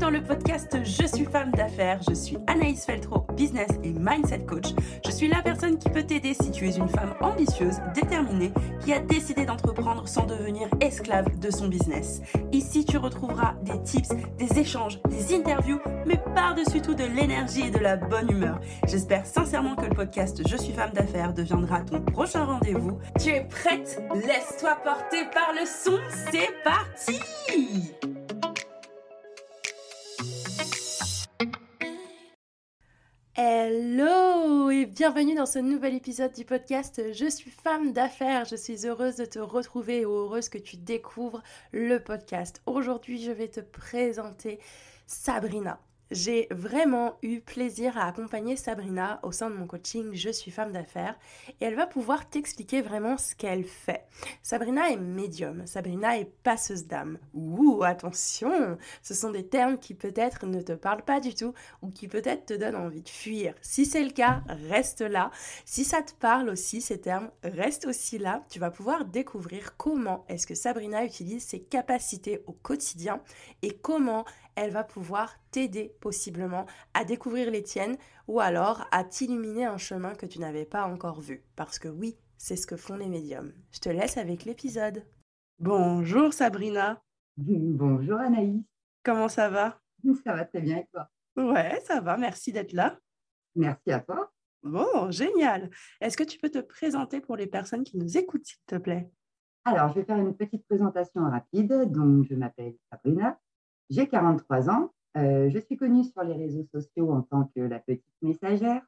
dans le podcast Je suis femme d'affaires. Je suis Anaïs Feltro, business et mindset coach. Je suis la personne qui peut t'aider si tu es une femme ambitieuse, déterminée, qui a décidé d'entreprendre sans devenir esclave de son business. Ici, tu retrouveras des tips, des échanges, des interviews, mais par-dessus tout de l'énergie et de la bonne humeur. J'espère sincèrement que le podcast Je suis femme d'affaires deviendra ton prochain rendez-vous. Tu es prête? Laisse-toi porter par le son. C'est parti Hello et bienvenue dans ce nouvel épisode du podcast Je suis femme d'affaires. Je suis heureuse de te retrouver et heureuse que tu découvres le podcast. Aujourd'hui, je vais te présenter Sabrina. J'ai vraiment eu plaisir à accompagner Sabrina au sein de mon coaching Je suis femme d'affaires et elle va pouvoir t'expliquer vraiment ce qu'elle fait. Sabrina est médium, Sabrina est passeuse d'âme. Ouh, attention, ce sont des termes qui peut-être ne te parlent pas du tout ou qui peut-être te donnent envie de fuir. Si c'est le cas, reste là. Si ça te parle aussi ces termes, reste aussi là. Tu vas pouvoir découvrir comment est-ce que Sabrina utilise ses capacités au quotidien et comment elle va pouvoir t'aider possiblement à découvrir les tiennes ou alors à t'illuminer un chemin que tu n'avais pas encore vu. Parce que oui, c'est ce que font les médiums. Je te laisse avec l'épisode. Bonjour Sabrina. Bonjour Anaïs. Comment ça va? Ça va très bien et toi? Ouais, ça va, merci d'être là. Merci à toi. Bon, génial. Est-ce que tu peux te présenter pour les personnes qui nous écoutent, s'il te plaît? Alors, je vais faire une petite présentation rapide. Donc, je m'appelle Sabrina, j'ai 43 ans. Euh, je suis connue sur les réseaux sociaux en tant que la petite messagère.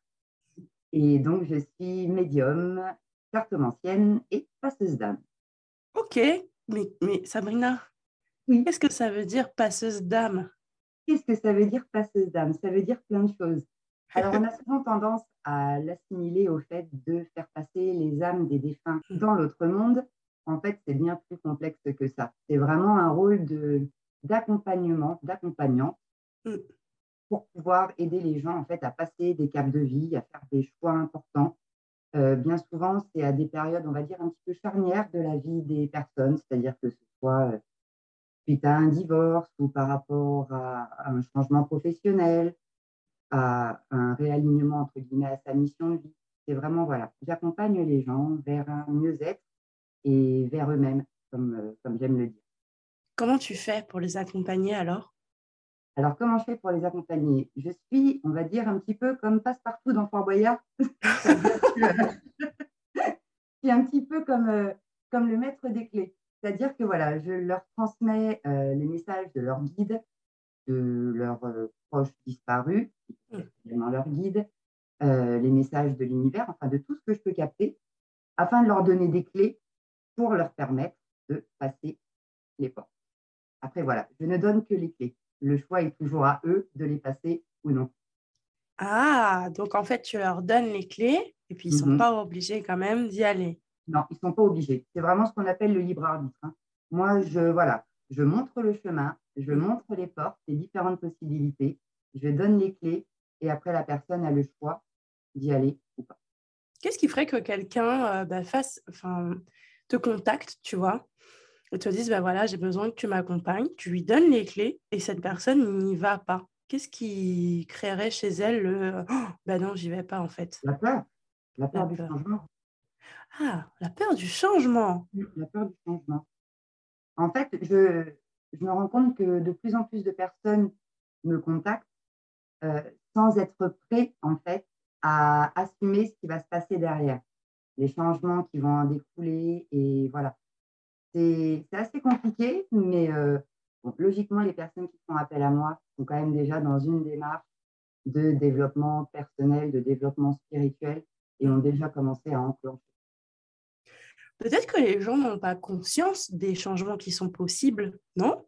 Et donc, je suis médium, cartomancienne et passeuse d'âme. Ok, mais, mais Sabrina, oui. qu'est-ce que ça veut dire passeuse d'âme? Qu'est-ce que ça veut dire passeuse d'âme? Ça veut dire plein de choses. Alors, on a souvent tendance à l'assimiler au fait de faire passer les âmes des défunts dans l'autre monde. En fait, c'est bien plus complexe que ça. C'est vraiment un rôle de d'accompagnement, d'accompagnant mm. pour pouvoir aider les gens en fait à passer des caps de vie, à faire des choix importants. Euh, bien souvent, c'est à des périodes, on va dire, un petit peu charnières de la vie des personnes, c'est-à-dire que ce soit euh, suite à un divorce ou par rapport à, un changement professionnel, à un réalignement entre guillemets à sa mission de vie. C'est vraiment, voilà, j'accompagne les gens vers un mieux-être et vers eux-mêmes, comme, euh, comme j'aime le dire. Comment tu fais pour les accompagner alors? Alors, comment je fais pour les accompagner? Je suis, on va dire, un petit peu comme passe-partout dans Fort Boyard. je suis un petit peu comme, euh, comme le maître des clés. C'est-à-dire que voilà, je leur transmets euh, les messages de leur guide, de leurs euh, proches disparus, également leur guide, les messages de l'univers, enfin de tout ce que je peux capter, afin de leur donner des clés pour leur permettre de passer les portes. Après, voilà, je ne donne que les clés. Le choix est toujours à eux de les passer ou non. Ah, donc en fait, tu leur donnes les clés et puis ils ne sont mhm. pas obligés quand même d'y aller. Non, ils ne sont pas obligés. C'est vraiment ce qu'on appelle le libre arbitre. Hein. Moi, je, voilà, je montre le chemin, je montre les portes, les différentes possibilités, je donne les clés et après, la personne a le choix d'y aller ou pas. Qu'est-ce qui ferait que quelqu'un euh, bah, fasse, enfin, te contacte, tu vois, et te disent, bah voilà, j'ai besoin que tu m'accompagnes, tu lui donnes les clés et cette personne n'y va pas. Qu'est-ce qui créerait chez elle le oh, bah non, j'y vais pas en fait La peur. La peur du changement. Ah, la peur du changement. La peur du changement. En fait, je, je me rends compte que de plus en plus de personnes me contactent euh, sans être prêts en fait à assumer ce qui va se passer derrière, les changements qui vont en découler et voilà. C'est assez compliqué, mais euh, logiquement, les personnes qui font appel à moi sont quand même déjà dans une démarche de développement personnel, de développement spirituel, et ont déjà commencé à enclencher. Peut-être que les gens n'ont pas conscience des changements qui sont possibles, non?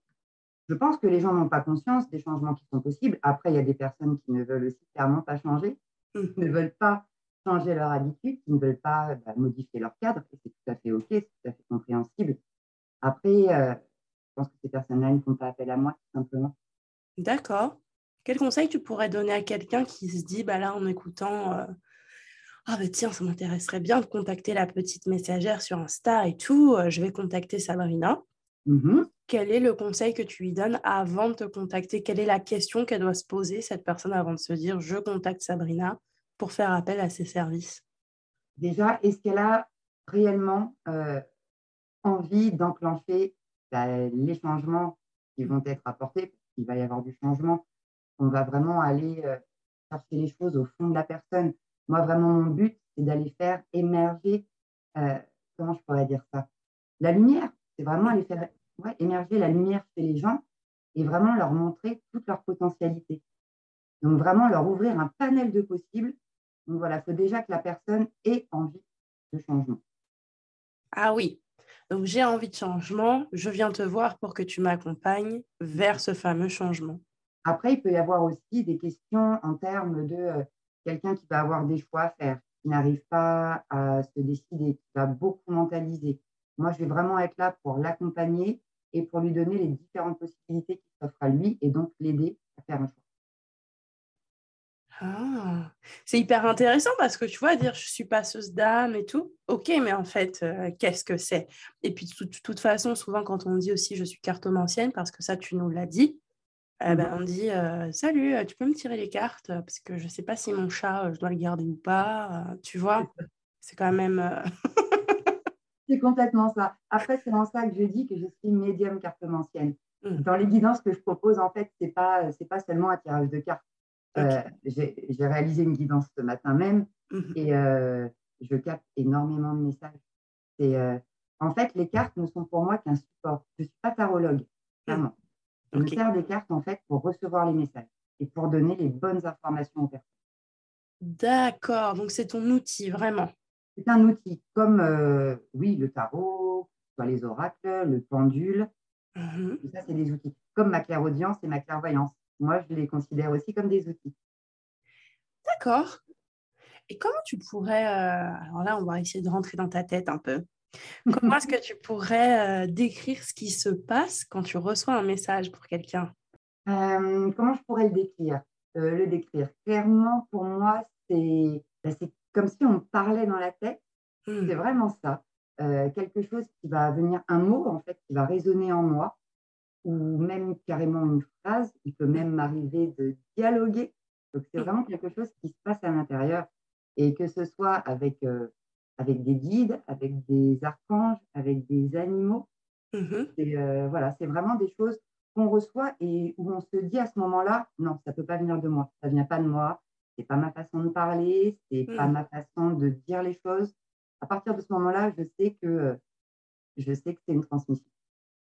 Je pense que les gens n'ont pas conscience des changements qui sont possibles. Après, il y a des personnes qui ne veulent aussi clairement pas changer, qui mmh. ne veulent pas changer leur habitude, qui ne veulent pas bah, modifier leur cadre, c'est tout à fait OK, c'est tout à fait compréhensible. Après, euh, je pense que ces personnes-là ne font pas appel à moi, tout simplement. D'accord. Quel conseil tu pourrais donner à quelqu'un qui se dit, bah là, en écoutant, euh, ah bah tiens, ça m'intéresserait bien de contacter la petite messagère sur Insta et tout, euh, je vais contacter Sabrina. Mmh quel est le conseil que tu lui donnes avant de te contacter? Quelle est la question qu'elle doit se poser, cette personne, avant de se dire je contacte Sabrina pour faire appel à ses services? Déjà, est-ce qu'elle a réellement euh, envie d'enclencher bah, les changements qui vont être apportés Il va y avoir du changement. On va vraiment aller euh, chercher les choses au fond de la personne. Moi, vraiment, mon but, c'est d'aller faire émerger, euh, comment je pourrais dire ça? La lumière. C'est vraiment aller faire émerger la lumière chez les gens et vraiment leur montrer toute leur potentialité. Donc, vraiment leur ouvrir un panel de possibles. Donc, voilà, il faut déjà que la personne ait envie de changement. Ah oui, donc j'ai envie de changement, je viens te voir pour que tu m'accompagnes vers ce fameux changement. Après, il peut y avoir aussi des questions en termes de euh, quelqu'un qui va avoir des choix à faire, qui n'arrive pas à se décider, qui va beaucoup mentaliser. Moi, je vais vraiment être là pour l'accompagner et pour lui donner les différentes possibilités qui s'offrent à lui et donc l'aider à faire un choix. Ah, c'est hyper intéressant parce que tu vois, dire je suis passeuse d'âme et tout, ok, mais en fait, euh, qu'est-ce que c'est? Et puis, de toute façon, souvent, quand on dit aussi je suis cartomancienne, parce que ça, tu nous l'as dit, eh ben, mmh. on dit euh, Salut, euh, tu peux me tirer les cartes parce que je ne sais pas si mon chat, je dois le garder ou pas. tu vois, c'est quand même. c'est complètement ça. Après, c'est en ça que je dis que je suis médium cartomancienne. Mmh. Dans les guidances que je propose, en fait, ce n'est pas, pas seulement un tirage de cartes. J'ai réalisé une guidance ce matin même mmh et je capte énormément de messages. en fait, les cartes ne sont pour moi qu'un support. Je ne suis pas tarologue, clairement. Je me sers des cartes en fait pour recevoir les messages et pour donner les bonnes informations aux personnes. D'accord, donc c'est ton outil vraiment. C'est un outil comme, euh, oui, le tarot, les oracles, le pendule. Tout ça, c'est des outils. Comme ma clairaudience et ma clairvoyance. Moi, je les considère aussi comme des outils. D'accord. Et comment tu pourrais, euh, alors là, on va essayer de rentrer dans ta tête un peu. Comment est-ce que tu pourrais euh, décrire ce qui se passe quand tu reçois un message pour quelqu'un? Euh, Comment je pourrais le décrire? Le décrire clairement, pour moi, c'est bah, comme si on parlait dans la tête. Mmh. C'est vraiment ça. quelque chose qui va venir, un mot en fait, qui va résonner en moi, ou même carrément une phrase. Il peut même m'arriver de dialoguer. Donc, c'est vraiment quelque chose qui se passe à l'intérieur. Et que ce soit avec avec des guides, avec des archanges, avec des animaux. Mmh c'est euh, voilà, c'est vraiment des choses qu'on reçoit et où on se dit à ce moment-là, non, ça peut pas venir de moi, ça vient pas de moi, c'est pas ma façon de parler, c'est pas mmh. ma façon de dire les choses. À partir de ce moment-là, je sais que je sais que c'est une transmission.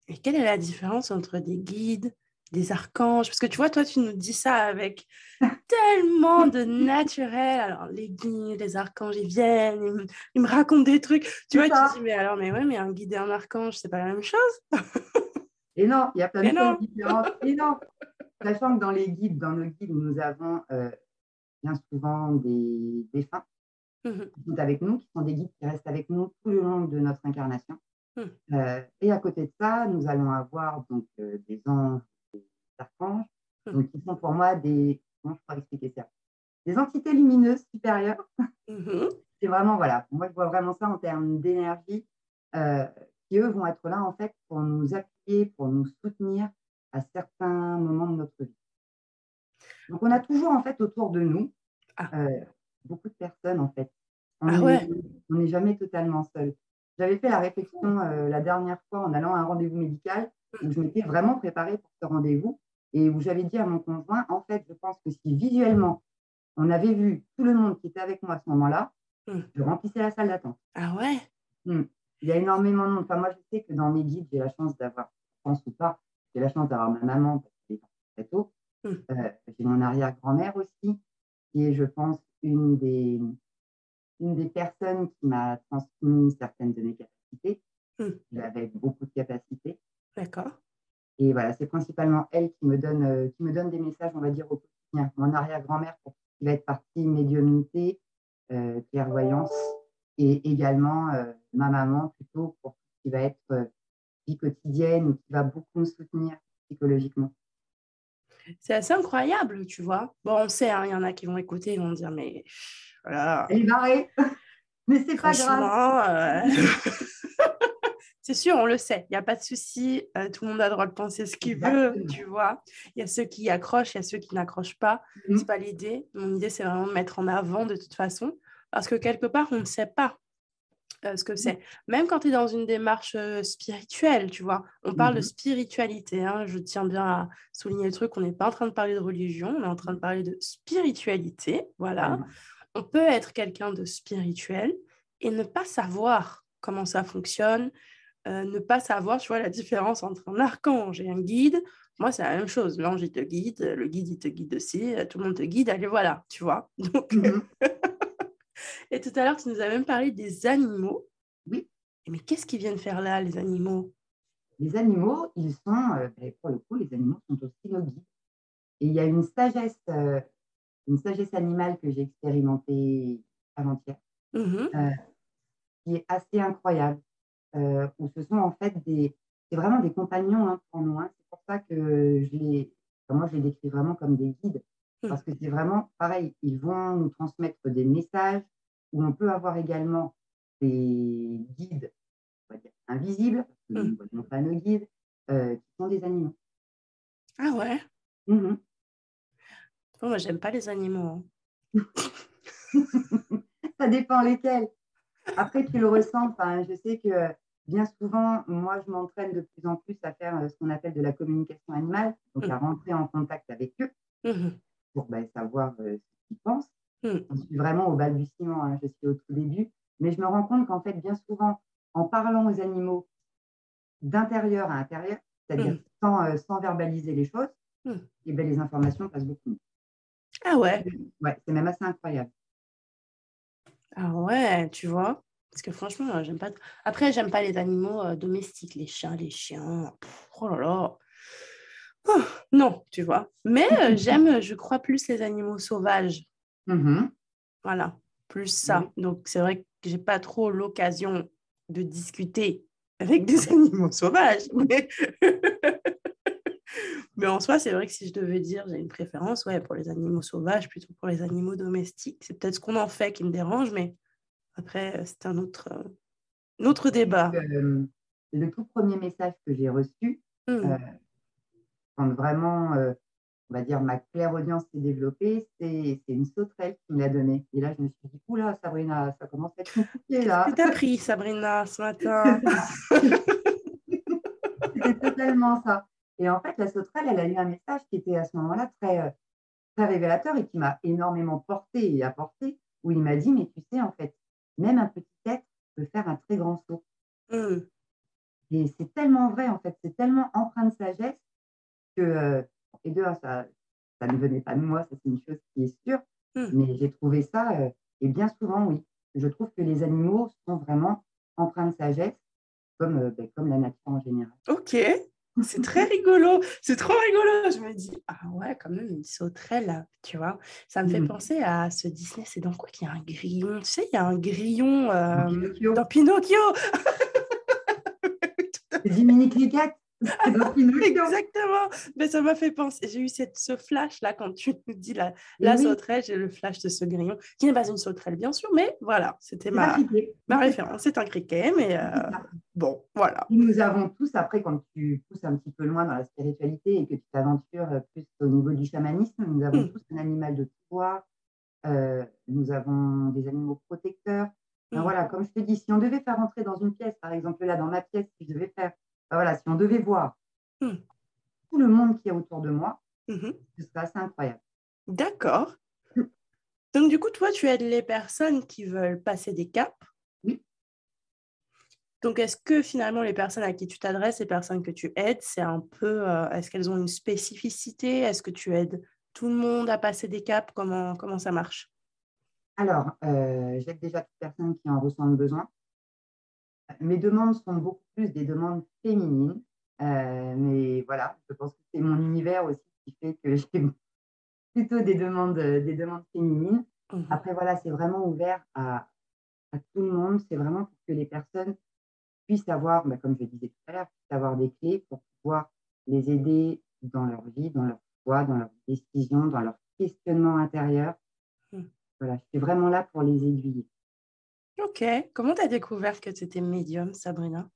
Et quelle est la différence entre des guides, des archanges? Parce que tu vois, toi, tu nous dis ça avec tellement de naturel. Alors, les guides, les archanges, ils viennent, ils me, racontent des trucs. Tu vois, tu te dis, mais alors, mais ouais, mais un guide et un archange, c'est pas la même chose? et non, il y a plein de choses différentes. Et non, sachant que dans les guides, dans nos guides, nous avons euh, bien souvent des défunts mmh qui sont avec nous, qui sont des guides qui restent avec nous tout le long de notre incarnation. Mmh. Euh, et à côté de ça, nous allons avoir donc euh, des anges, des archanges, mmh. donc qui sont pour moi des comment je pourrais expliquer ça? Des entités lumineuses supérieures. Mmh c'est vraiment, voilà, moi je vois vraiment ça en termes d'énergie, euh, qui eux vont être là en fait pour nous appuyer, pour nous soutenir à certains moments de notre vie. Donc on a toujours en fait autour de nous ah. beaucoup de personnes en fait. On ah n'est jamais totalement seul. J'avais fait la réflexion euh, la dernière fois en allant à un rendez-vous médical où je m'étais vraiment préparée pour ce rendez-vous et où j'avais dit à mon conjoint, en fait, je pense que si visuellement, on avait vu tout le monde qui était avec moi à ce moment-là, mmh. je remplissais la salle d'attente. Ah ouais? Mmh. Il y a énormément de monde. Enfin, moi, je sais que dans mes guides, j'ai la chance d'avoir, je pense ou pas, j'ai la chance d'avoir ma maman, parce qu'elle est très tôt. Mmh. Euh, j'ai mon arrière-grand-mère aussi, qui est, je pense, une des, une des personnes qui m'a transmis certaines de mes capacités. J'avais beaucoup de capacités. D'accord. Et voilà, c'est principalement elle qui me donne, euh, qui me donne des messages, on va dire, au quotidien. Mon arrière-grand-mère, qui va être partie médiumnité, euh, clairvoyance, et également euh, ma maman, plutôt, pour qui va être vie quotidienne, qui va beaucoup me soutenir psychologiquement. C'est assez incroyable, tu vois. Bon, on sait, hein, il y en a qui vont écouter et vont dire, mais voilà. Elle est barrée. mais c'est pas grave. C'est sûr, on le sait, il n'y a pas de souci, euh, tout le monde a le droit de penser ce qu'il veut, tu vois. Il y a ceux qui accrochent, il y a ceux qui n'accrochent pas. Ce n'est pas l'idée. Mon idée, c'est vraiment de mettre en avant de toute façon, parce que quelque part, on ne sait pas euh, ce que c'est. Même quand tu es dans une démarche euh, spirituelle, tu vois. On parle de mmh spiritualité, hein, je tiens bien à souligner le truc, on n'est pas en train de parler de religion, on est en train de parler de spiritualité, voilà. On peut être quelqu'un de spirituel et ne pas savoir comment ça fonctionne, euh, ne pas savoir, tu vois, la différence entre un archange et un guide. Moi, c'est la même chose. L'ange, il te guide, le guide, il te guide aussi, euh, tout le monde te guide, allez, voilà, tu vois. Donc... Mhm. et tout à l'heure, tu nous as même parlé des animaux. Oui. Mais qu'est-ce qu'ils viennent faire là, les animaux? Les animaux, ils sont, euh, ben, pour le coup, les animaux sont aussi nos guides. Et il y a une sagesse, une sagesse animale que j'ai expérimentée avant-hier, mmh qui est assez incroyable. Euh, où ce sont en fait des, c'est vraiment des compagnons hein, pour nous. Hein. C'est pour ça que je les, moi je les décris vraiment comme des guides, mmh. parce que c'est vraiment pareil. Ils vont nous transmettre des messages où on peut avoir également des guides on va dire, invisibles, mmh. non pas nos guides, euh, qui sont des animaux. Ah ouais? Mmh moi j'aime pas les animaux. Hein. ça dépend lesquels. Après, tu le ressens. je sais que bien souvent, moi, je m'entraîne de plus en plus à faire euh, ce qu'on appelle de la communication animale, donc à mmh. rentrer en contact avec eux mmh pour ben, savoir euh, ce qu'ils pensent. Mmh. Je suis vraiment au balbutiement, hein, je suis au tout début, mais je me rends compte qu'en fait, bien souvent, en parlant aux animaux d'intérieur à intérieur, c'est-à-dire sans, euh, sans, verbaliser les choses, et eh ben, les informations passent beaucoup mieux. Ah ouais? Ouais, c'est même assez incroyable. Ah ouais, tu vois? Parce que franchement, j'aime pas. Après, j'aime pas les animaux euh, domestiques, les chiens, les chiens. oh là là. Oh, non, tu vois. Mais euh, j'aime, je crois, plus les animaux sauvages. Mmh voilà, plus ça. Donc, c'est vrai que j'ai pas trop l'occasion de discuter avec des animaux sauvages. Mais... Mais en soi, c'est vrai que si je devais dire, j'ai une préférence ouais, pour les animaux sauvages plutôt pour les animaux domestiques. C'est peut-être ce qu'on en fait qui me dérange, mais après, euh, c'est un autre, un autre débat. Euh, le tout premier message que j'ai reçu, mmh. euh, quand vraiment, on va dire, ma claire audience s'est développée, c'est une sauterelle qui me l'a donnée. Et là, je me suis dit, oula, Sabrina, ça commence à être compliqué là. Qu'est-ce que pris, Sabrina, ce matin? C'était totalement ça. Et en fait, la sauterelle, elle a eu un message qui était à ce moment-là très, très révélateur et qui m'a énormément porté et apporté, où il m'a dit, mais tu sais, en fait, même un petit être peut faire un très grand saut. Mmh. Et c'est tellement vrai, en fait, c'est tellement empreint de sagesse que, et deux, ça, ça ne venait pas de moi, ça c'est une chose qui est sûre, mmh. mais j'ai trouvé ça, et bien souvent, oui, je trouve que les animaux sont vraiment empreints de sagesse, comme, ben, comme la nature en général. Ok, c'est très rigolo, c'est trop rigolo. Je me dis, ah ouais, quand même, une sauterelle, tu vois. Ça me fait mmh. penser à ce Disney, c'est dans quoi qu'il y a un grillon? Tu sais, il y a un grillon euh, dans Pinocchio. Jiminy Cricket. Exactement. Mais ça m'a fait penser. J'ai eu cette, ce flash là quand tu nous dis la, la sauterelle, j'ai le flash de ce grillon, qui n'est pas une sauterelle bien sûr, mais voilà, c'était ma, ma référence. C'est un criquet, mais euh, bon, voilà. Nous avons tous, après, quand tu pousses un petit peu loin dans la spiritualité et que tu t'aventures plus au niveau du chamanisme, nous avons hmm. tous un animal de pouvoir, euh, nous avons des animaux protecteurs. Hmm. Voilà, comme je te dis, si on devait faire entrer dans une pièce, par exemple là, dans ma pièce, si je devais faire voilà, si on devait voir hmm. tout le monde qui est autour de moi, ce serait assez incroyable. D'accord. Donc, du coup, toi, tu aides les personnes qui veulent passer des caps. Donc, est-ce que finalement, les personnes à qui tu t'adresses, les personnes que tu aides, c'est un peu. Euh, est-ce qu'elles ont une spécificité? Est-ce que tu aides tout le monde à passer des caps? Comment, comment ça marche? Alors, euh, j'aide déjà toute personne qui en ressent le besoin. Mes demandes sont beaucoup plus des demandes féminines. Euh, mais voilà, je pense que c'est mon univers aussi qui fait que j'ai plutôt des demandes, des demandes féminines. Mmh Après, voilà, c'est vraiment ouvert à, tout le monde. C'est vraiment pour que les personnes puissent avoir, bah, comme je disais tout à l'heure, puissent avoir des clés pour pouvoir les aider dans leur vie, dans leur choix, dans leurs décisions, dans leur questionnement intérieur. Mmh. Voilà, je suis vraiment là pour les aiguiller. Ok. Comment tu as découvert que tu étais médium, Sabrina?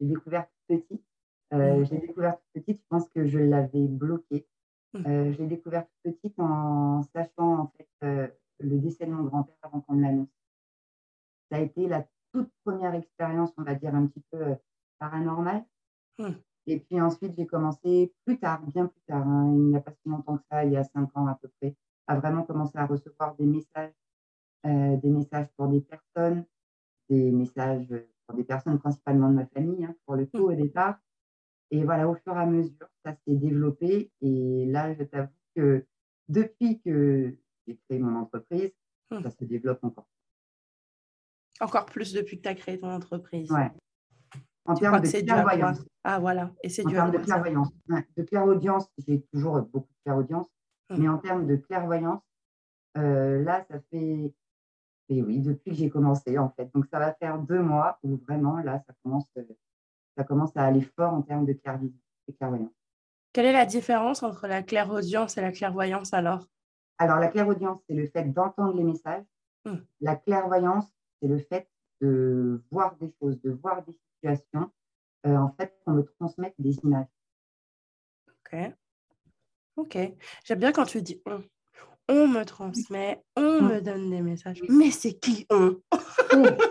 J'ai découvert tout petit. Euh, mmh. J'ai découvert toute petite, je pense que je l'avais bloqué. Mmh. Euh, j'ai découvert toute petite en sachant en fait euh, le décès de mon grand-père avant qu'on me l'annonce. Ça a été la toute première expérience, on va dire un petit peu paranormale. Mmh. Et puis ensuite, j'ai commencé plus tard, bien plus tard, hein, il n'y a pas si longtemps que ça, il y a cinq ans à peu près, à vraiment commencer à recevoir des messages, des messages pour des personnes, des messages pour des personnes principalement de ma famille, hein, pour le coup au départ, et voilà, au fur et à mesure, ça s'est développé. Et là, je t'avoue que depuis que j'ai créé mon entreprise, mmh. ça se développe encore. Encore plus depuis que tu as créé ton entreprise. Ouais. En termes de clairvoyance. Ah voilà, et c'est En termes de clairvoyance. De clairaudience, j'ai toujours beaucoup de clairaudience. Mmh. Mais en termes de clairvoyance, euh, là, ça fait. Et oui, depuis que j'ai commencé, en fait. Donc, ça va faire deux mois où vraiment, là, ça commence euh, ça commence à aller fort en termes de clairvoyance. Quelle est la différence entre la clairaudience et la clairvoyance alors? Alors, la clairaudience, c'est le fait d'entendre les messages. Hmm. La clairvoyance, c'est le fait de voir des choses, de voir des situations. Euh, en fait, qu'on me transmette des images. Ok. Ok. J'aime bien quand tu dis on. On me transmet, on me donne des messages. Mais c'est qui on?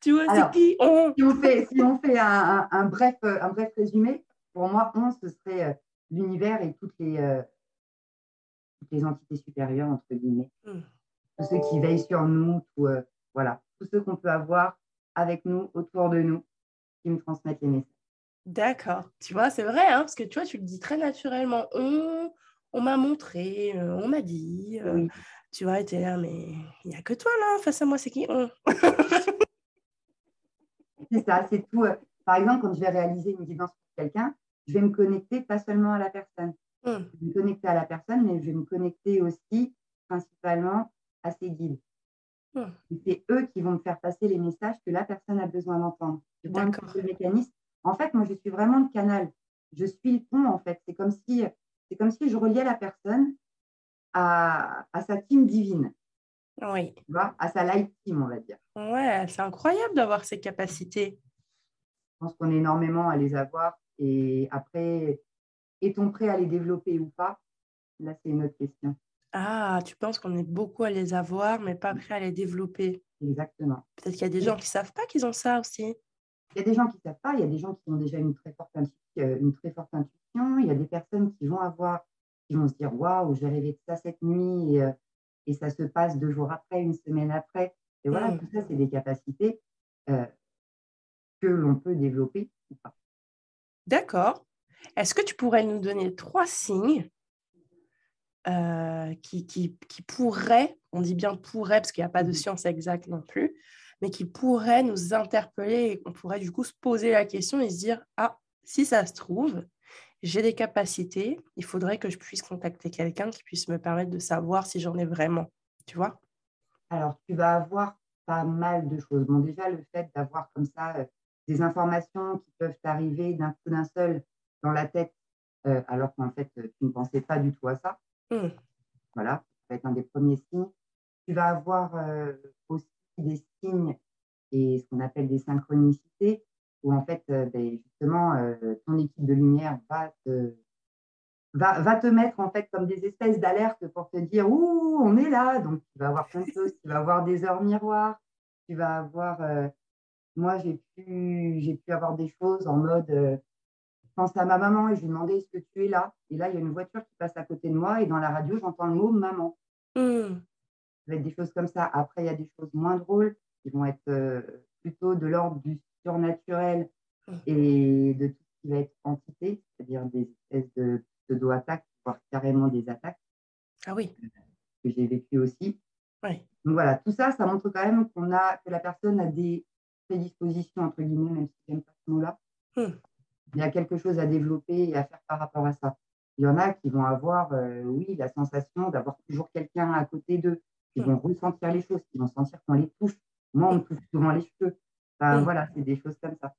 Tu vois, c'est qui on? Si on fait, si on fait un, un, bref, un bref résumé, pour moi, on, ce serait euh, l'univers et toutes les, euh, toutes les entités supérieures, entre guillemets. Hmm. Tous ceux qui veillent sur nous, tout, euh, voilà, tous ceux qu'on peut avoir avec nous, autour de nous, qui me transmettent les messages. D'accord. Tu vois, c'est vrai, hein, parce que tu vois, tu le dis très naturellement. On, on m'a montré, on m'a dit. Tu vois, tu es là, mais il n'y a que toi là, face à moi, c'est qui? On C'est ça, c'est tout. Euh, par exemple, quand je vais réaliser une guidance pour quelqu'un, je vais me connecter pas seulement à la personne. Hmm. Je vais me connecter à la personne, mais je vais me connecter aussi principalement à ses guides. Hmm. C'est eux qui vont me faire passer les messages que la personne a besoin d'entendre. Tu vois le mécanisme En fait, moi, je suis vraiment le canal. Je suis le pont, en fait. C'est comme si, c'est comme si je reliais la personne à, à sa team divine. Oui. Tu vois, à sa life team, on va dire. Ouais, c'est incroyable d'avoir ces capacités. Je pense qu'on est énormément à les avoir. Et après, est-on prêt à les développer ou pas? Là, c'est une autre question. Ah, tu penses qu'on est beaucoup à les avoir, mais pas prêt à les développer Exactement. Peut-être qu'il y a des gens qui ne savent pas qu'ils ont ça aussi. Il y a des gens qui ne savent pas, il y a des gens qui ont déjà une très forte, euh, une très forte intuition, il y a des personnes qui vont avoir, qui vont se dire Waouh, j'ai rêvé de ça cette nuit, et, euh, et ça se passe deux jours après, une semaine après. Et voilà, mmh. tout ça, c'est des capacités euh, que l'on peut développer ou pas. D'accord. Est-ce que tu pourrais nous donner trois signes euh, qui, qui, qui, pourraient, on dit bien pourraient parce qu'il n'y a pas de mmh science exacte non plus, mais qui pourraient nous interpeller et qu'on pourrait du coup se poser la question et se dire, ah, si ça se trouve, j'ai des capacités, il faudrait que je puisse contacter quelqu'un qui puisse me permettre de savoir si j'en ai vraiment, tu vois? Alors, tu vas avoir pas mal de choses. Bon, déjà, le fait d'avoir comme ça euh, des informations qui peuvent arriver d'un coup d'un seul dans la tête, euh, alors qu'en fait, tu ne pensais pas du tout à ça. Voilà, ça va être un des premiers signes. Tu vas avoir euh, aussi des signes et ce qu'on appelle des synchronicités où en fait, euh, ben, justement, euh, ton équipe de lumière va te, mettre en fait comme des espèces d'alertes pour te dire ouh, on est là. Donc, tu vas avoir plein de. Tu vas avoir des heures miroirs. Tu vas avoir. Moi, j'ai pu, j'ai pu avoir des choses en mode. Je pense à ma maman et je lui demandais est-ce que tu es là? Et là, il y a une voiture qui passe à côté de moi et dans la radio, j'entends le mot maman. Mmh. Ça va être des choses comme ça. Après, il y a des choses moins drôles qui vont être plutôt de l'ordre du surnaturel mmh. et de tout ce qui va être entité, c'est-à-dire des espèces de pseudo-attaques, voire carrément des attaques. Ah oui. Que j'ai vécu aussi. Oui. Donc voilà, tout ça, ça montre quand même qu'on a, que la personne a des prédispositions, entre guillemets, même si je n'aime pas ce mot-là. Mmh. Il y a quelque chose à développer et à faire par rapport à ça. Il y en a qui vont avoir, euh, oui, la sensation d'avoir toujours quelqu'un à côté d'eux. Ils mmh. vont ressentir les choses, ils vont sentir qu'on les touche. Moi, on me touche souvent les cheveux. Voilà, c'est des choses comme ça.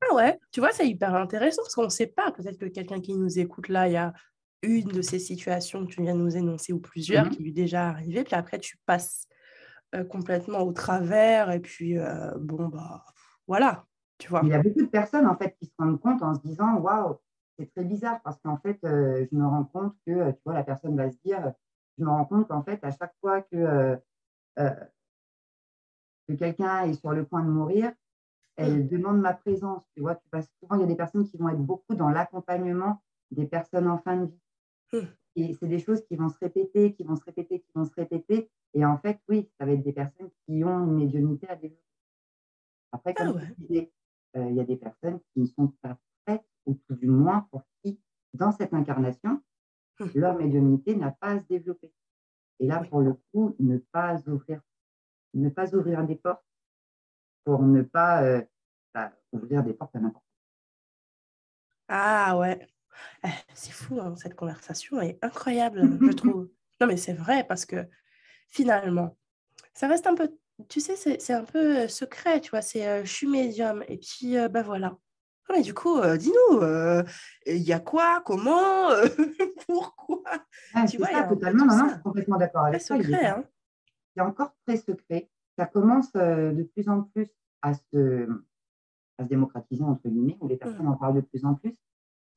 Ah ouais, tu vois, c'est hyper intéressant parce qu'on ne sait pas. Peut-être que quelqu'un qui nous écoute là, il y a une de ces situations que tu viens de nous énoncer ou plusieurs mmh qui lui est déjà arrivé, puis après tu passes complètement au travers et puis bon, bah voilà, tu vois. Il y a beaucoup de personnes en fait qui se rendent compte en se disant waouh, c'est très bizarre parce qu'en fait, euh, je me rends compte que euh, tu vois la personne va se dire, je me rends compte qu'en fait à chaque fois que que quelqu'un est sur le point de mourir, elle mmh. demande ma présence. Tu vois, tu souvent il y a des personnes qui vont être beaucoup dans l'accompagnement des personnes en fin de vie. Mmh. Et c'est des choses qui vont se répéter, qui vont se répéter, qui vont se répéter. Et en fait, oui, ça va être des personnes qui ont une médiumnité à développer. Après, comme ah tu disais, euh, il y a des personnes qui ne sont pas prêtes, ou tout du moins pour qui, dans cette incarnation, mmh. leur médiumnité n'a pas à se développer. Et là, pour le coup, ne pas ouvrir, ne pas ouvrir des portes pour ne pas euh, bah, ouvrir des portes à n'importe Ah ouais, eh, c'est fou, hein, cette conversation est incroyable, je trouve. Non, mais c'est vrai parce que finalement, ça reste un peu, tu sais, c'est un peu euh, secret, tu vois, c'est euh, je suis médium et puis ben voilà. mais du coup, dis-nous, il y a quoi, comment, pourquoi? Ah, Tu vois, ça, totalement, non, non, je suis complètement d'accord avec toi. secret, hein. C'est encore très secret. Ça commence de plus en plus à se, à se démocratiser, entre guillemets, où les personnes mmh. en parlent de plus en plus.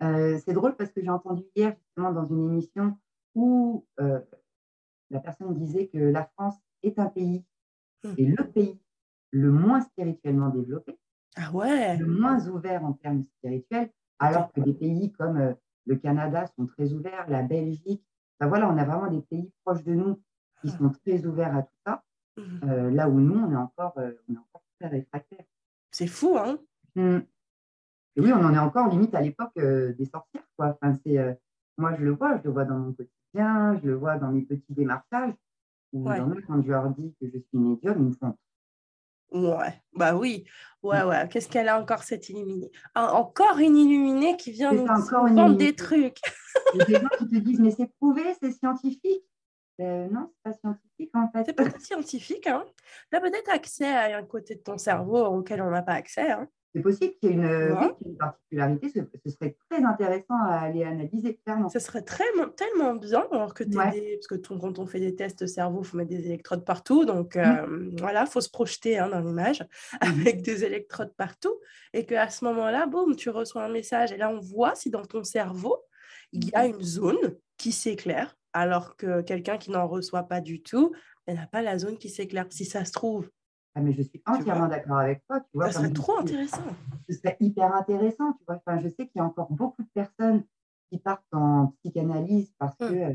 Euh, c'est drôle parce que j'ai entendu hier justement dans une émission où euh, la personne disait que la France est un pays mmh. et le pays le moins spirituellement développé, ah ouais. le moins ouvert en termes spirituels, alors que des pays comme euh, le Canada sont très ouverts, la Belgique, ben voilà, on a vraiment des pays proches de nous qui ah. sont très ouverts à tout ça, mmh. là où nous, on est encore, on est encore très réfractaires. C'est fou, hein mmh oui, on en est encore limite à l'époque euh, des sorcières. Quoi. Enfin, c'est, euh, moi, je le vois, je le vois dans mon quotidien, je le vois dans mes petits démarchages. Où quand je leur dis que je suis médium, ils me font. Ouais, bah oui, ouais, ouais. Qu'est-ce qu'elle a encore cette illuminée? Encore une illuminée qui vient nous vendre des trucs. Il y a des gens qui te disent, mais c'est prouvé, c'est scientifique. Euh, non, c'est pas scientifique en fait. C'est pas scientifique. Hein. Tu as peut-être accès à un côté de ton cerveau auquel on n'a pas accès. Hein c'est possible qu'il y ait une, particularité. Ce, serait très intéressant à aller analyser clairement. Ce serait très, tellement bien, alors que parce que quand on fait des tests cerveau, il faut mettre des électrodes partout. Donc mmh. euh, voilà, il faut se projeter hein, dans l'image mmh avec des électrodes partout. Et qu'à ce moment-là, boum, tu reçois un message. Et là, on voit si dans ton cerveau, il y a mmh. une zone qui s'éclaire, alors que quelqu'un qui n'en reçoit pas du tout, elle n'a pas la zone qui s'éclaire. Si ça se trouve, ah, mais je suis entièrement d'accord avec toi. Tu vois, ça serait trop intéressant. Ce serait hyper intéressant. Tu vois. Enfin, je sais qu'il y a encore beaucoup de personnes qui partent en psychanalyse parce mmh. que,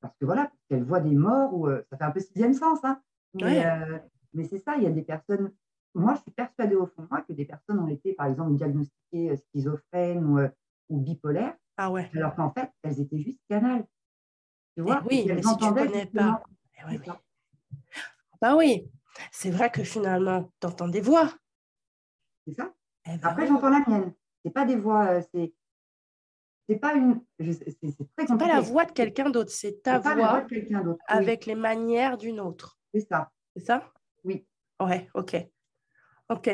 parce que voilà, qu'elles voient des morts ou euh, ça fait un peu sixième sens. Hein. Mais, euh, mais c'est ça, il y a des personnes. Moi, je suis persuadée au fond de moi que des personnes ont été, par exemple, diagnostiquées euh, schizophrènes ou, ou bipolaires. Ah ouais. Alors qu'en fait, elles étaient juste canales. Tu vois? eh Oui, mais si tu connais pas. Eh bah oui, c'est vrai que finalement, tu entends des voix. C'est ça. Eh ben Après, j'entends la mienne. C'est pas des voix, euh, c'est c'est pas une c'est pas la voix de quelqu'un d'autre, c'est ta voix, avec les manières d'une autre. C'est ça. C'est ça? Oui. Ouais, ok. Ok.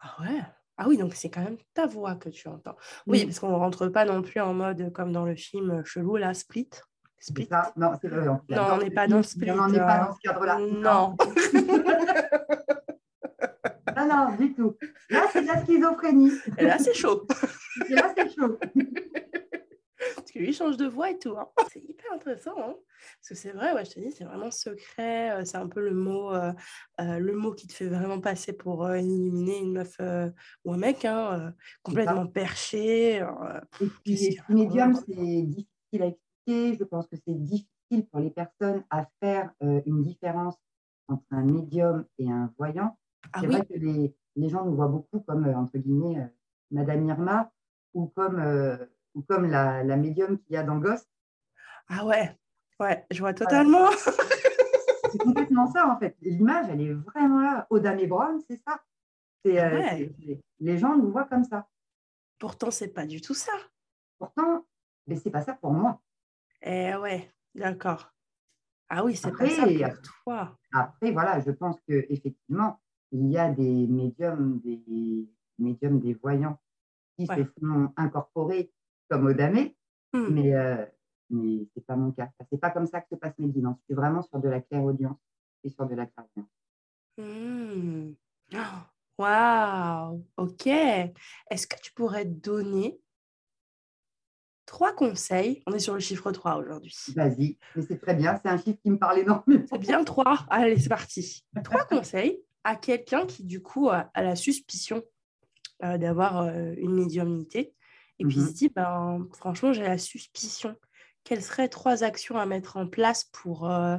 Ah ouais? Ah oui, donc c'est quand même ta voix que tu entends. Oui, parce qu'on ne rentre pas non plus en mode comme dans le film chelou, là, Split. Non, c'est vrai. Non, on n'est pas dans ce On n'est pas dans ce cadre-là. Non. non, non, du tout. Là, c'est de la schizophrénie. Et là, c'est chaud. Et là, c'est chaud. Parce que lui, il change de voix et tout. Hein. C'est hyper intéressant. Hein. Parce que c'est vrai, ouais, je te dis, c'est vraiment secret. Euh, c'est un peu le mot, euh, euh, le mot qui te fait vraiment passer pour euh, illuminer une meuf ou un mec hein, complètement perché. et puis, médium, c'est difficile à je pense que c'est difficile pour les personnes à faire euh, une différence entre un médium et un voyant. Ah c'est vrai que les, les, gens nous voient beaucoup comme, euh, entre guillemets, euh, Madame Irma ou comme, ou comme la, la médium qu'il y a dans Ghost. Ah ouais, ouais, je vois totalement. c'est complètement ça, en fait. L'image, elle est vraiment là. Oda et Brown, c'est ça. Ah les gens nous voient comme ça. Pourtant, c'est pas du tout ça. Pourtant, mais c'est pas ça pour moi. Eh ouais, d'accord. Ah oui, c'est pas ça pour toi. Après, voilà, je pense qu'effectivement, il y a des médiums, des médiums, des voyants qui se font incorporer comme Odamé, mmh. mais, euh, mais ce n'est pas mon cas. Ce n'est pas comme ça que se passe mes guidances. Je suis vraiment sur de la claire audience et sur de la claire mmh. Waouh, ok. Est-ce que tu pourrais donner trois conseils On est sur le chiffre 3 aujourd'hui. Vas-y, mais c'est très bien, c'est un chiffre qui me parle énormément. C'est bien 3. Allez, c'est parti. Trois conseils à quelqu'un qui, du coup, a, la suspicion euh, d'avoir euh, une médiumnité et puis il se mhm. dit, ben, franchement, j'ai la suspicion. Quelles seraient trois actions à mettre en place pour euh,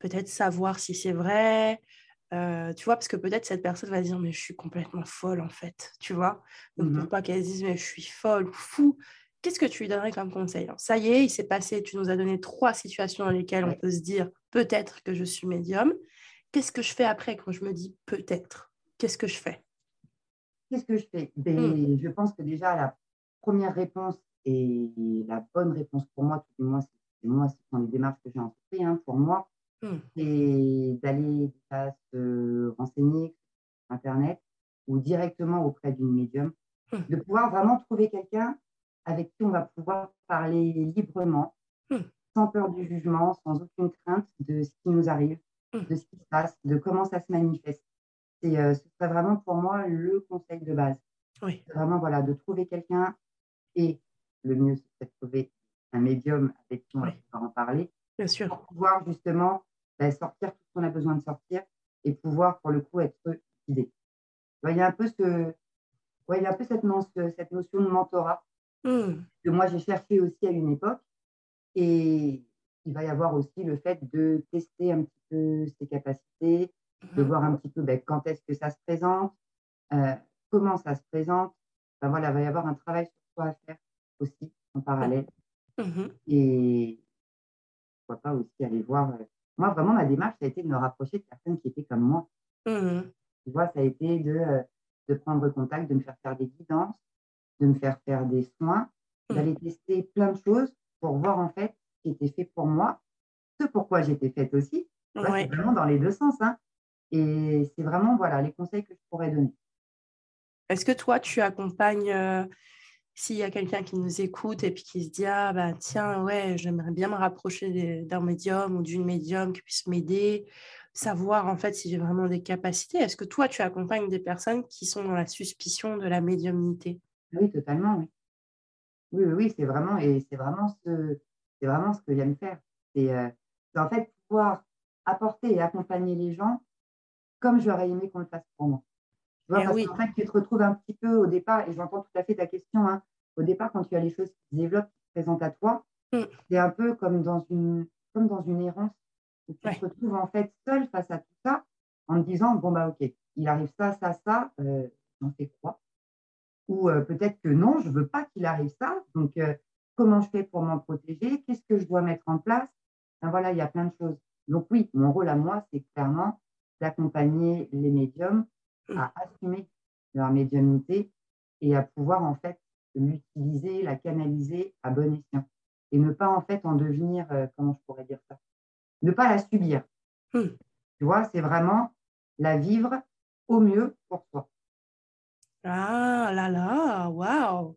peut-être savoir si c'est vrai Tu vois, parce que peut-être cette personne va dire, mais je suis complètement folle en fait, tu vois. Donc, pour mhm. pas qu'elle dise, mais je suis folle ou fou, qu'est-ce que tu lui donnerais comme conseil? Ça y est, il s'est passé, tu nous as donné trois situations dans lesquelles on peut se dire, peut-être que je suis médium. Qu'est-ce que je fais après quand je me dis peut-être? Qu'est-ce que je fais? Qu'est-ce que je fais? Ben, hmm. Je pense que déjà, la première réponse et la bonne réponse pour moi, tout du moins, c'est moi, ce sont les démarches que j'ai entreprises hein, pour moi, hmm. c'est d'aller se renseigner sur Internet ou directement auprès d'une médium, hmm. de pouvoir vraiment trouver quelqu'un avec qui on va pouvoir parler librement, sans peur du jugement, sans aucune crainte de ce qui nous arrive, de ce qui se passe, de comment ça se manifeste. Euh, ce serait vraiment pour moi le conseil de base. Oui. Vraiment, voilà, de trouver quelqu'un et le mieux, c'est de trouver un médium avec qui on va pouvoir en parler. Bien sûr. Pour pouvoir justement ben, sortir tout ce qu'on a besoin de sortir et pouvoir, pour le coup, être guidé. Il y a un peu, ce, il y a un peu cette, cette notion de mentorat mmh. que moi, j'ai cherché aussi à une époque. Et il va y avoir aussi le fait de tester un petit peu ses capacités, de mmh. voir un petit peu ben, quand est-ce que ça se présente, euh, comment ça se présente. Ben, voilà, il va y avoir un travail sur soi à faire aussi en parallèle. Mmh Et pourquoi pas aussi aller voir. Euh, moi, vraiment, ma démarche, ça a été de me rapprocher de personnes qui étaient comme moi. Mmh tu vois, ça a été de, euh, de prendre contact, de me faire faire des guidances, de me faire faire des soins, d'aller tester plein de choses pour voir en fait ce qui était fait pour moi, ce pourquoi j'étais faite aussi. C'est vraiment dans les deux sens. Hein. Et c'est vraiment voilà, les conseils que je pourrais donner. Est-ce que toi, tu accompagnes, euh, s'il y a quelqu'un qui nous écoute et puis qui se dit Ah, bah, tiens, ouais, j'aimerais bien me rapprocher d'un médium ou d'une médium qui puisse m'aider, savoir en fait si j'ai vraiment des capacités. Est-ce que toi, tu accompagnes des personnes qui sont dans la suspicion de la médiumnité? Oui, totalement, oui. Oui, oui, c'est vraiment, et c'est vraiment ce, c'est vraiment ce que j'aime faire. C'est euh, en fait pouvoir apporter et accompagner les gens comme j'aurais aimé qu'on le fasse pour moi. Tu vois, eh parce qu'en fait, tu te retrouves un petit peu au départ, et j'entends tout à fait ta question, hein, au départ, quand tu as les choses qui se développent, qui se présentent à toi, mm. c'est un peu comme dans une, comme dans une errance, où tu te retrouves en fait seul face à tout ça, en te disant, bon, bah ok, il arrive ça, ça, ça, euh, j'en fais quoi? Ou euh, peut-être que non, je ne veux pas qu'il arrive ça, donc euh, comment je fais pour m'en protéger? Qu'est-ce que je dois mettre en place? Ben, Voilà, il y a plein de choses. Donc oui, mon rôle à moi, c'est clairement d'accompagner les médiums à mmh. assumer leur médiumnité et à pouvoir en fait l'utiliser, la canaliser à bon escient et ne pas en fait en devenir, euh, comment je pourrais dire ça, ne pas la subir. Mmh. Tu vois, c'est vraiment la vivre au mieux pour soi. Ah là là, waouh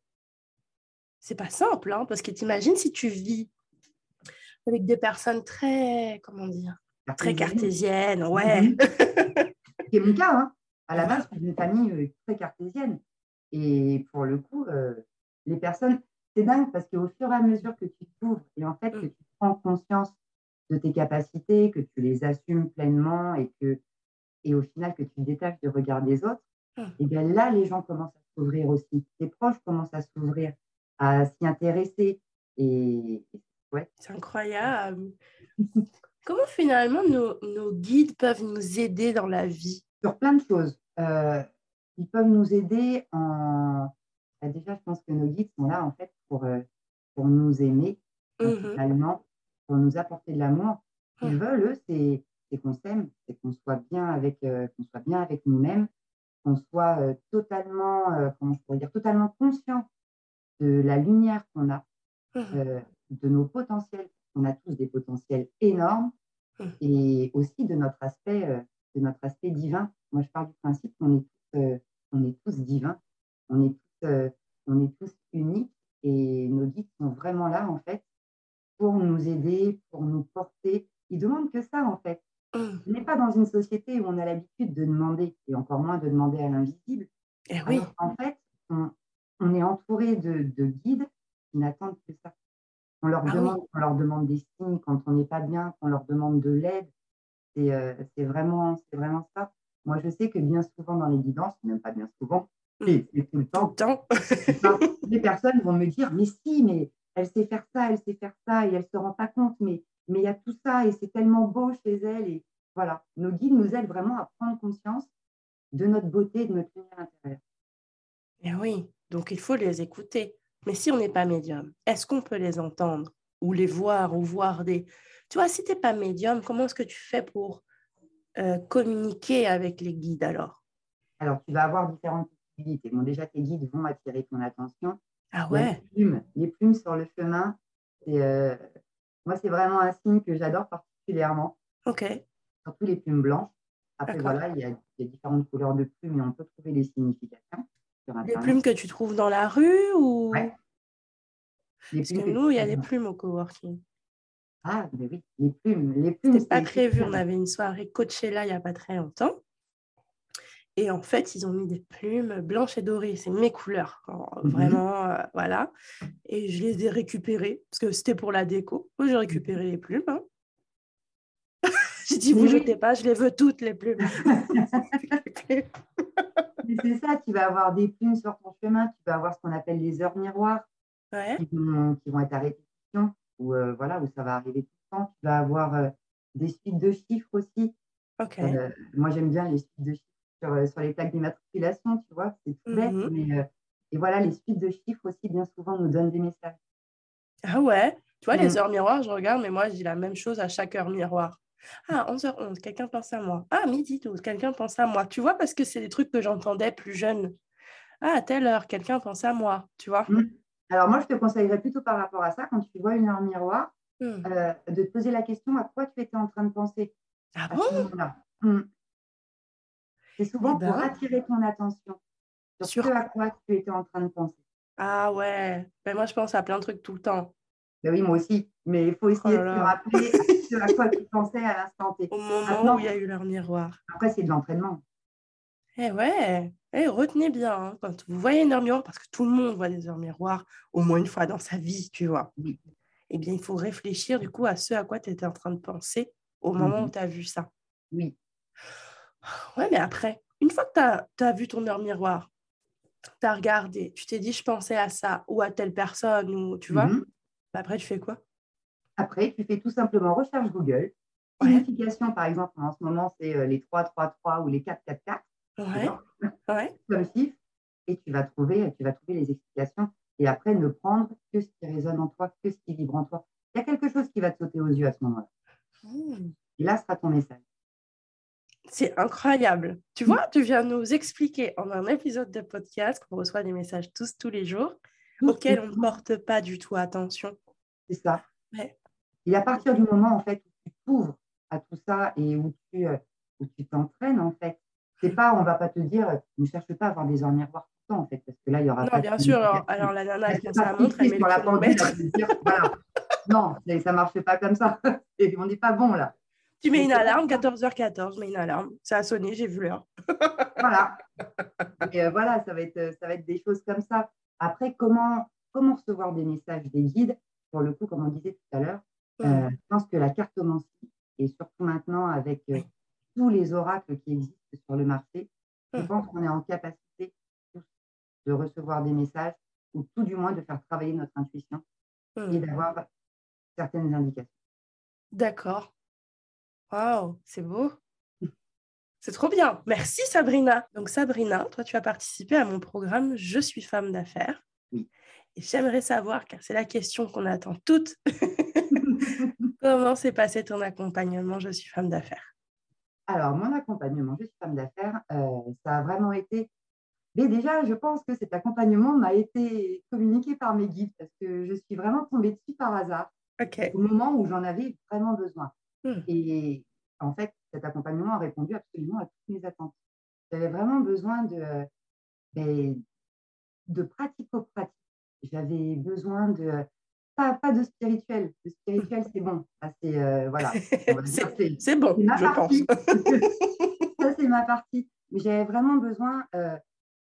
C'est pas simple, hein, parce que t'imagines si tu vis avec des personnes très, comment dire, Très cartésienne, ouais. Mhm. C'est mon cas. Hein. À la base, suis une famille euh, très cartésienne. Et pour le coup, euh, les personnes, c'est dingue parce qu'au fur et à mesure que tu t'ouvres et en fait que mm. tu prends conscience de tes capacités, que tu les assumes pleinement et que et au final que tu détaches du regard des autres. Et bien là, les gens commencent à s'ouvrir aussi. Tes proches commencent à s'ouvrir, à s'y intéresser. Et, ouais. C'est incroyable. Comment finalement nos, guides peuvent nous aider dans la vie? Sur plein de choses. Euh, ils peuvent nous aider en... Bah, déjà, je pense que nos guides sont là en fait pour, euh, pour nous aimer, mmh pour nous apporter de l'amour. Ce qu'ils mmh. veulent, eux, c'est qu'on s'aime, c'est qu'on soit bien avec, euh, qu'on soit bien avec nous-mêmes, qu'on soit totalement, comment je pourrais dire, totalement conscient de la lumière qu'on a, mmh de nos potentiels on a tous des potentiels énormes mmh. et aussi de notre aspect, de notre aspect divin. Moi, je pars du principe qu'on est tous, on est tous divins, on est tous, on est tous uniques et nos guides sont vraiment là en fait pour nous aider, pour nous porter. Ils demandent que ça en fait. Mmh. Ce n'est pas dans une société où on a l'habitude de demander, et encore moins de demander à l'invisible. Eh oui. en fait, on, est entouré de, guides qui n'attendent que ça. On leur, ah demande, on leur demande des signes quand on n'est pas bien, qu'on leur demande de l'aide. C'est euh, vraiment, vraiment ça. Moi, je sais que bien souvent dans les guidances, même pas bien souvent, mmh. mais tout le temps, les personnes vont me dire Mais si, mais elle sait faire ça, elle sait faire ça, et elle ne se rend pas compte, mais mais il y a tout ça, et c'est tellement beau chez elle. Et voilà, nos guides nous aident vraiment à prendre conscience de notre beauté, de notre lumière intérieure. Et eh oui, donc il faut les écouter. Mais si on n'est pas médium, est-ce qu'on peut les entendre ou les voir ou voir des... Tu vois, si tu n'es pas médium, comment est-ce que tu fais pour euh, communiquer avec les guides alors? Alors, tu vas avoir différentes possibilités. Bon, déjà, tes guides vont attirer ton attention. Ah ouais? Les plumes, les plumes sur le chemin, euh, moi, c'est vraiment un signe que j'adore particulièrement. Ok. Surtout les plumes blanches. Après, voilà, il y, a, différentes couleurs de plumes et on peut trouver des significations. Les plumes que tu trouves dans la rue ou Parce que nous, il y a des plumes au coworking. Ah, mais oui, les plumes. Les plumes C'était pas prévu. On avait une soirée Coachella il n'y a pas très longtemps. Et en fait, ils ont mis des plumes blanches et dorées. C'est mes couleurs. Mhm. Vraiment, euh, voilà. Et je les ai récupérées parce que c'était pour la déco. J'ai récupéré les plumes. Hein. j'ai dit, vous jetez pas, je les veux toutes, les plumes. c'est ça, tu vas avoir des plumes sur ton chemin, tu vas avoir ce qu'on appelle les heures miroirs qui, vont, être à répétition, ou euh, voilà, où ça va arriver tout le temps. Tu vas avoir euh, des suites de chiffres aussi. Euh, moi, j'aime bien les suites de chiffres sur, les plaques d'immatriculation, tu vois, c'est tout bête, mmh mais et voilà, les suites de chiffres aussi, bien souvent, nous donnent des messages. Ah ouais, tu vois, les mmh. heures miroirs, je regarde, mais moi, je dis la même chose à chaque heure miroir. Ah, 11h11, quelqu'un pense à moi. Ah, midi 12, quelqu'un pense à moi. Tu vois, parce que c'est des trucs que j'entendais plus jeune. Ah, à telle heure, quelqu'un pense à moi. Tu vois mmh. Alors, moi, je te conseillerais plutôt par rapport à ça, quand tu vois une heure miroir, mmh. euh, de te poser la question à quoi tu étais en train de penser? Ah bon? mmh. C'est souvent eh pour ben. attirer ton attention sur, ce à quoi tu étais en train de penser. Ah ouais, ben, moi je pense à plein de trucs tout le temps. Ben oui, moi aussi. Mais il faut essayer oh de se rappeler à quoi tu pensais à l'instant T. Au moment où il y a eu leur miroir. Après, c'est de l'entraînement. Eh ouais, eh, retenez bien, hein, quand vous voyez une heure miroir, parce que tout le monde voit des heures miroirs au moins une fois dans sa vie, tu vois. Oui. Eh bien, il faut réfléchir du coup à ce à quoi tu étais en train de penser au moment où tu as vu ça. Oui. Ouais, mais après, une fois que tu as, vu ton heure miroir, tu as regardé, tu t'es dit je pensais à ça ou à telle personne, ou tu vois, mhm. bah, après tu fais quoi? Après, tu fais tout simplement recherche Google. Signification, par exemple, en ce moment, c'est euh, les 3, 3, 3 ou les 4, 4, 4. Ouais. Comme chiffre. Et tu vas, trouver, tu vas trouver les explications. Et après, ne prendre que ce qui résonne en toi, que ce qui vibre en toi. Il y a quelque chose qui va te sauter aux yeux à ce moment-là. Hmm. Et là sera ton message. C'est incroyable. Tu vois, tu viens nous expliquer en un épisode de podcast qu'on reçoit des messages tous, tous les jours, auxquels on ne porte pas du tout attention. C'est ça. Et à partir du moment en fait où tu t'ouvres à tout ça et où tu euh, où tu t'entraînes en fait, c'est pas on va pas te dire ne cherche pas à avoir des heures miroirs tout le temps en fait parce que là il y aura non, bien sûr alors, la nana elle ça la montre elle met sur la pendule dire, voilà. non ça marche pas comme ça et on n'est pas bon là tu mets une alarme 14h14 je mets une alarme. Ça a sonné j'ai vu l'heure. Voilà. Et euh, voilà ça va être ça va être des choses comme ça. Après comment comment recevoir des messages des guides? Pour le coup comme on disait tout à l'heure euh, je pense que la cartomancie, et surtout maintenant avec euh, tous les oracles qui existent sur le marché, je pense qu'on est en capacité de recevoir des messages ou tout du moins de faire travailler notre intuition et d'avoir certaines indications. D'accord. Waouh, c'est beau. C'est trop bien. Merci Sabrina. Donc Sabrina, toi tu as participé à mon programme Je suis femme d'affaires. Oui. Et j'aimerais savoir, car c'est la question qu'on attend toutes, Comment s'est passé ton accompagnement Je suis femme d'affaires? Alors, mon accompagnement Je suis femme d'affaires, euh, ça a vraiment été. Mais déjà, je pense que cet accompagnement m'a été communiqué par mes guides parce que je suis vraiment tombée dessus par hasard au moment où j'en avais vraiment besoin. Hmm. Et en fait, cet accompagnement a répondu absolument à toutes mes attentes. J'avais vraiment besoin de, de pratico-pratique. J'avais besoin de, pas, pas de spirituel. Le spirituel, c'est bon. c'est euh, voilà. c'est bon, je partie. pense. ça, c'est ma partie. Mais j'avais vraiment besoin euh,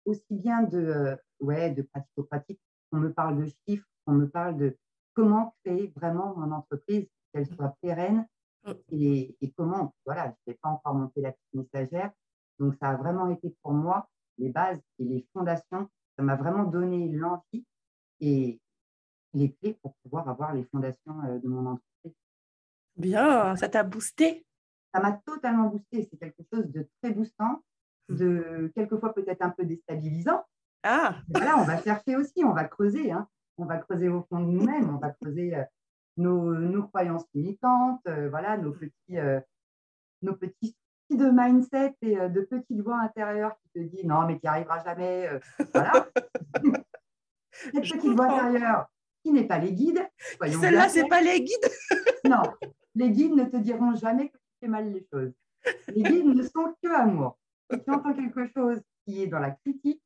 aussi bien de, euh, ouais, de pratico-pratique, qu'on me parle de chiffres, qu'on me parle de comment créer vraiment mon entreprise, qu'elle soit pérenne. Et, et comment, voilà, je n'ai pas encore monté la petite messagère. Donc, ça a vraiment été pour moi les bases et les fondations. Ça m'a vraiment donné l'envie et les clés pour pouvoir avoir les fondations euh, de mon entreprise. Bien, ça t'a boosté Ça m'a totalement boosté. C'est quelque chose de très boostant, mmh. de quelquefois peut-être un peu déstabilisant. Ah Là, on va chercher aussi, on va creuser. Hein. On va creuser au fond de nous-mêmes, on va creuser euh, nos, nos, croyances limitantes, euh, voilà, nos petits, nos petits de mindset et de petites voix intérieures qui te disent non, mais tu n'y arriveras jamais. voilà. Cette petite voix intérieure, qui n'est pas les guides. Celle-là, ce n'est pas les guides Non, les guides ne te diront jamais que tu fais mal les choses. Les guides ne sont que amour. Si tu entends quelque chose qui est dans la critique,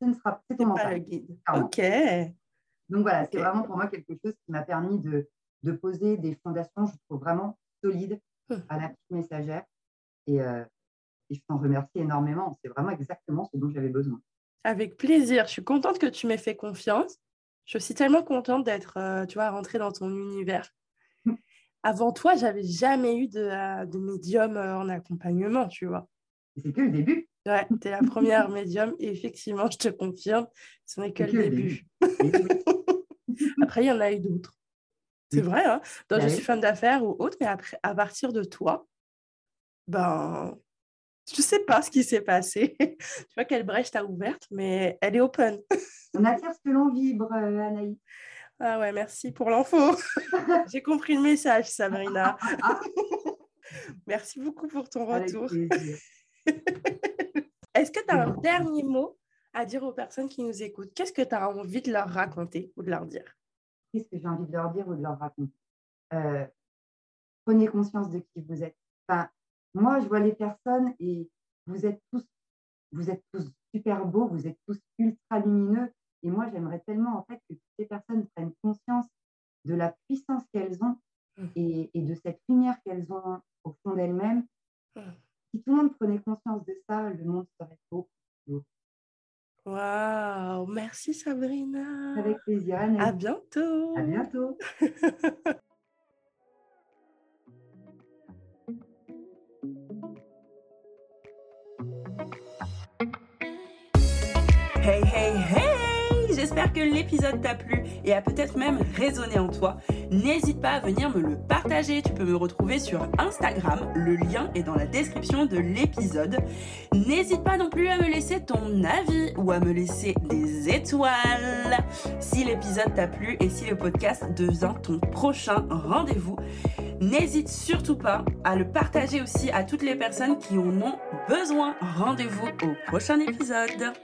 ce ne sera c'est ton pas le guide. Ok. Donc voilà, c'est vraiment pour moi quelque chose qui m'a permis de, de, poser des fondations, je trouve vraiment solides hum. à la petite messagère. Et, euh, et je t'en remercie énormément. C'est vraiment exactement ce dont j'avais besoin. Avec plaisir. Je suis contente que tu m'aies fait confiance. Je suis tellement contente d'être, euh, tu vois, rentrée dans ton univers. Avant toi, j'avais jamais eu de, euh, de médium euh, en accompagnement, tu vois. C'est que le début. Ouais, tu es la première médium et effectivement, je te confirme, ce n'est que, le début. après, il y en a eu d'autres. C'est vrai, hein bah Je suis femme d'affaires ou autre, mais après, à partir de toi, ben, je ne sais pas ce qui s'est passé. tu vois quelle brèche tu as ouverte, mais elle est open. On attire ce que l'on vibre, euh, Anaïs. Ah ouais, merci pour l'info. J'ai compris le message, Sabrina. merci beaucoup pour ton retour. Est-ce que tu as un dernier mot à dire aux personnes qui nous écoutent? Qu'est-ce que tu as envie de leur raconter ou de leur dire? Qu'est-ce que j'ai envie de leur dire ou de leur raconter euh, Prenez conscience de qui vous êtes. Enfin, moi, je vois les personnes et vous êtes tous, vous êtes tous super beaux, vous êtes tous ultra lumineux. Et moi, j'aimerais tellement en fait que ces personnes prennent conscience de la puissance qu'elles ont mmh. et, de cette lumière qu'elles ont au fond d'elles-mêmes. Mmh. Si tout le monde prenait conscience de ça, le monde serait beau. Waouh, merci Sabrina. Avec plaisir. À bientôt. À bientôt. Hey, hey, hey J'espère que l'épisode t'a plu et a peut-être même résonné en toi. N'hésite pas à venir me le partager. Tu peux me retrouver sur Instagram. Le lien est dans la description de l'épisode. N'hésite pas non plus à me laisser ton avis ou à me laisser des étoiles. Si l'épisode t'a plu et si le podcast devient ton prochain rendez-vous, n'hésite surtout pas à le partager aussi à toutes les personnes qui en ont besoin. Rendez-vous au prochain épisode.